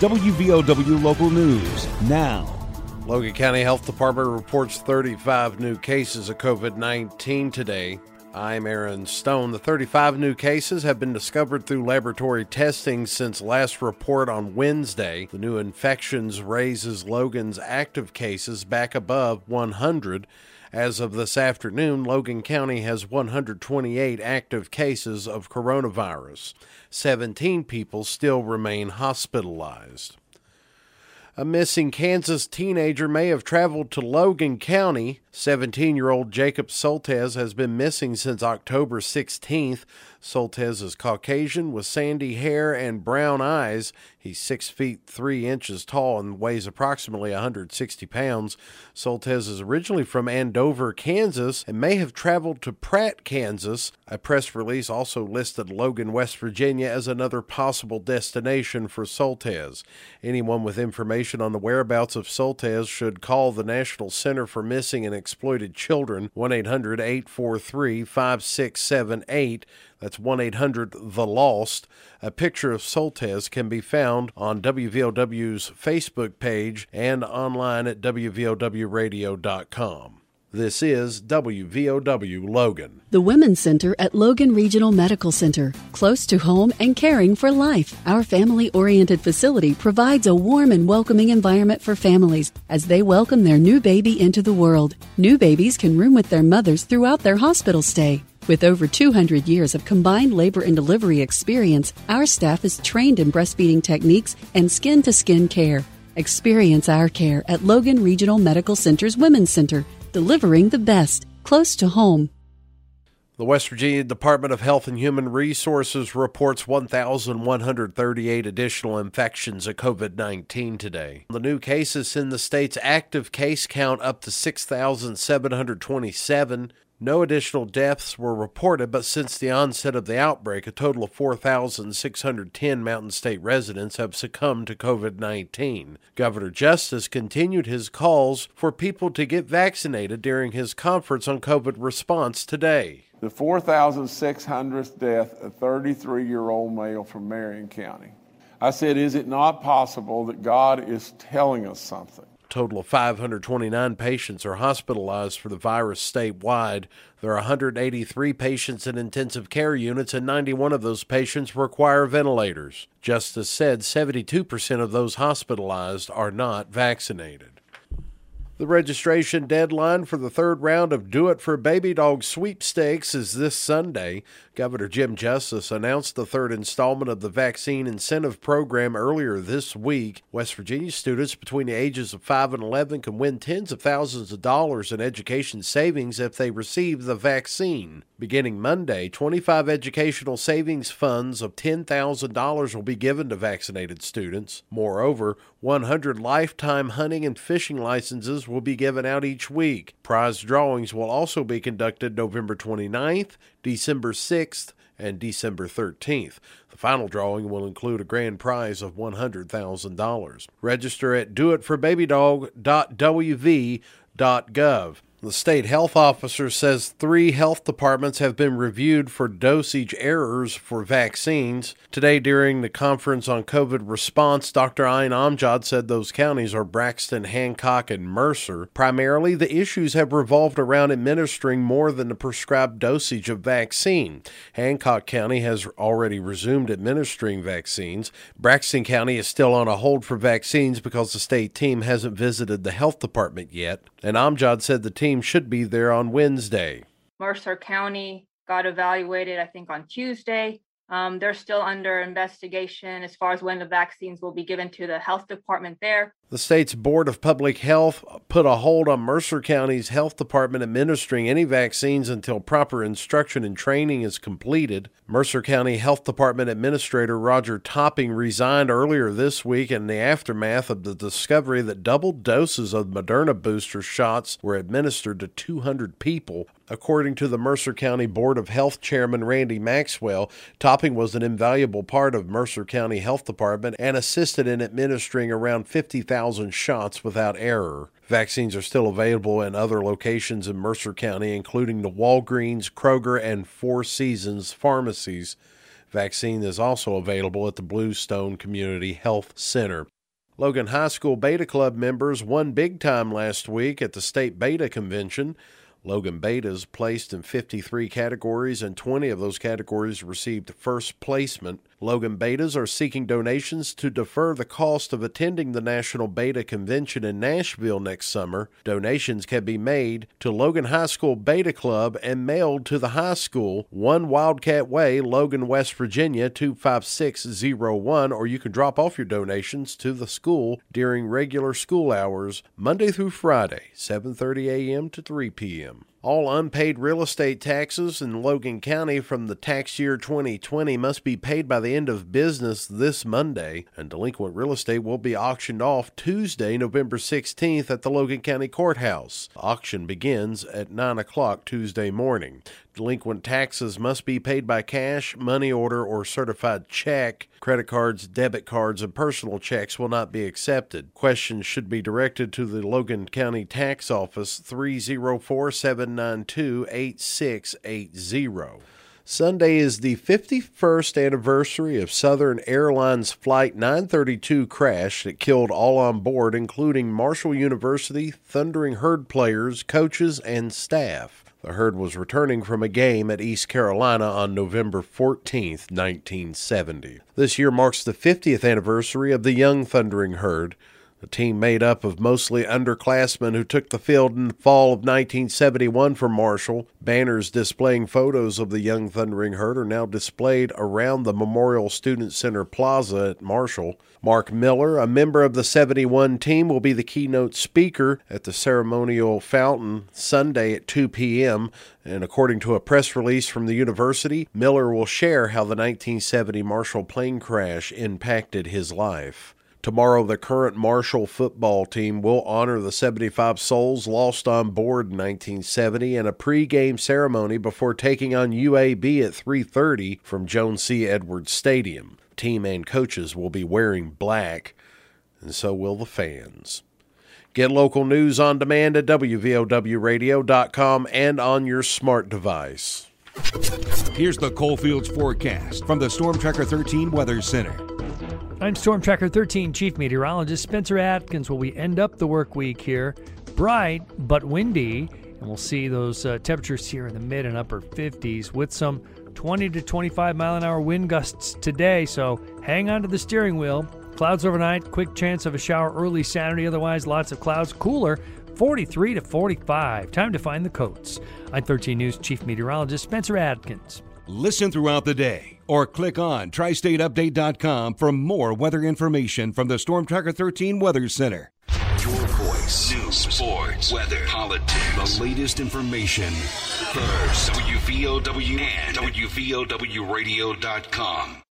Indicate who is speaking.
Speaker 1: WVOW Local News now.
Speaker 2: Logan County Health Department reports 35 new cases of COVID 19 today. I'm Aaron Stone. The 35 new cases have been discovered through laboratory testing since last report on Wednesday. The new infections raises Logan's active cases back above 100. As of this afternoon, Logan County has 128 active cases of coronavirus. 17 people still remain hospitalized. A missing Kansas teenager may have traveled to Logan County. 17 year old Jacob Soltez has been missing since October 16th. Soltez is Caucasian with sandy hair and brown eyes. He's 6 feet 3 inches tall and weighs approximately 160 pounds. Soltez is originally from Andover, Kansas, and may have traveled to Pratt, Kansas. A press release also listed Logan, West Virginia as another possible destination for Soltez. Anyone with information on the whereabouts of Soltez should call the National Center for Missing and Exploited Children, 1 800 843 5678. That's 1 800 The Lost. A picture of Soltez can be found on WVOW's Facebook page and online at WVOWradio.com. This is WVOW Logan.
Speaker 3: The Women's Center at Logan Regional Medical Center. Close to home and caring for life. Our family oriented facility provides a warm and welcoming environment for families as they welcome their new baby into the world. New babies can room with their mothers throughout their hospital stay. With over 200 years of combined labor and delivery experience, our staff is trained in breastfeeding techniques and skin to skin care. Experience our care at Logan Regional Medical Center's Women's Center delivering the best close to home.
Speaker 2: The West Virginia Department of Health and Human Resources reports 1,138 additional infections of COVID 19 today. The new cases send the state's active case count up to 6,727. No additional deaths were reported, but since the onset of the outbreak, a total of 4,610 Mountain State residents have succumbed to COVID 19. Governor Justice continued his calls for people to get vaccinated during his conference on COVID response today.
Speaker 4: The 4,600th death, a 33 year old male from Marion County. I said, Is it not possible that God is telling us something?
Speaker 2: Total of 529 patients are hospitalized for the virus statewide. There are 183 patients in intensive care units, and 91 of those patients require ventilators. Justice said 72% of those hospitalized are not vaccinated. The registration deadline for the third round of Do It for Baby Dog sweepstakes is this Sunday. Governor Jim Justice announced the third installment of the vaccine incentive program earlier this week. West Virginia students between the ages of 5 and 11 can win tens of thousands of dollars in education savings if they receive the vaccine. Beginning Monday, 25 educational savings funds of $10,000 will be given to vaccinated students. Moreover, 100 lifetime hunting and fishing licenses will be given out each week. Prize drawings will also be conducted November 29th, December 6th, and December 13th. The final drawing will include a grand prize of $100,000. Register at doitforbabydog.wv.gov. The state health officer says three health departments have been reviewed for dosage errors for vaccines. Today, during the conference on COVID response, Dr. Ayne Amjad said those counties are Braxton, Hancock, and Mercer. Primarily, the issues have revolved around administering more than the prescribed dosage of vaccine. Hancock County has already resumed administering vaccines. Braxton County is still on a hold for vaccines because the state team hasn't visited the health department yet. And Amjad said the team team should be there on Wednesday.
Speaker 5: Mercer County got evaluated, I think, on Tuesday. Um, they're still under investigation as far as when the vaccines will be given to the health department there.
Speaker 2: The state's Board of Public Health put a hold on Mercer County's health department administering any vaccines until proper instruction and training is completed. Mercer County Health Department Administrator Roger Topping resigned earlier this week in the aftermath of the discovery that double doses of Moderna booster shots were administered to 200 people. According to the Mercer County Board of Health Chairman Randy Maxwell, Topping was an invaluable part of Mercer County Health Department and assisted in administering around 50,000 1,000 shots without error. Vaccines are still available in other locations in Mercer County, including the Walgreens, Kroger, and Four Seasons pharmacies. Vaccine is also available at the Bluestone Community Health Center. Logan High School Beta Club members won big time last week at the State Beta Convention. Logan Betas placed in 53 categories, and 20 of those categories received first placement. Logan Betas are seeking donations to defer the cost of attending the National Beta Convention in Nashville next summer. Donations can be made to Logan High School Beta Club and mailed to the high school, 1 Wildcat Way, Logan, West Virginia 25601, or you can drop off your donations to the school during regular school hours, Monday through Friday, 7:30 a.m. to 3 p.m. All unpaid real estate taxes in Logan County from the tax year 2020 must be paid by the end of business this Monday, and delinquent real estate will be auctioned off Tuesday, November 16th at the Logan County Courthouse. auction begins at 9 o'clock Tuesday morning. Delinquent taxes must be paid by cash, money order, or certified check. Credit cards, debit cards, and personal checks will not be accepted. Questions should be directed to the Logan County Tax Office 304 792 8680. Sunday is the 51st anniversary of Southern Airlines Flight 932 crash that killed all on board, including Marshall University, Thundering Herd players, coaches, and staff. The herd was returning from a game at East Carolina on November 14, 1970. This year marks the 50th anniversary of the Young Thundering Herd, a team made up of mostly underclassmen who took the field in the fall of 1971 for Marshall. Banners displaying photos of the young Thundering Herd are now displayed around the Memorial Student Center Plaza at Marshall. Mark Miller, a member of the 71 team, will be the keynote speaker at the ceremonial fountain Sunday at 2 p.m. And according to a press release from the university, Miller will share how the 1970 Marshall plane crash impacted his life. Tomorrow, the current Marshall football team will honor the 75 souls lost on board in 1970 in a pre-game ceremony before taking on UAB at 3:30 from Joan C. Edwards Stadium. Team and coaches will be wearing black, and so will the fans. Get local news on demand at WVOWradio.com and on your smart device.
Speaker 1: Here's the Coalfields forecast from the Storm Tracker 13 Weather Center.
Speaker 6: I'm Storm Tracker 13 Chief Meteorologist Spencer Atkins. Will we end up the work week here? Bright but windy, and we'll see those uh, temperatures here in the mid and upper 50s with some 20 to 25 mile an hour wind gusts today. So hang on to the steering wheel. Clouds overnight, quick chance of a shower early Saturday, otherwise, lots of clouds. Cooler 43 to 45. Time to find the coats. I'm 13 News Chief Meteorologist Spencer Atkins.
Speaker 1: Listen throughout the day or click on tristateupdate.com for more weather information from the Storm Tracker 13 Weather Center.
Speaker 7: Your voice, news, sports, weather, politics, the latest information. First, WVOW and WVOWradio.com.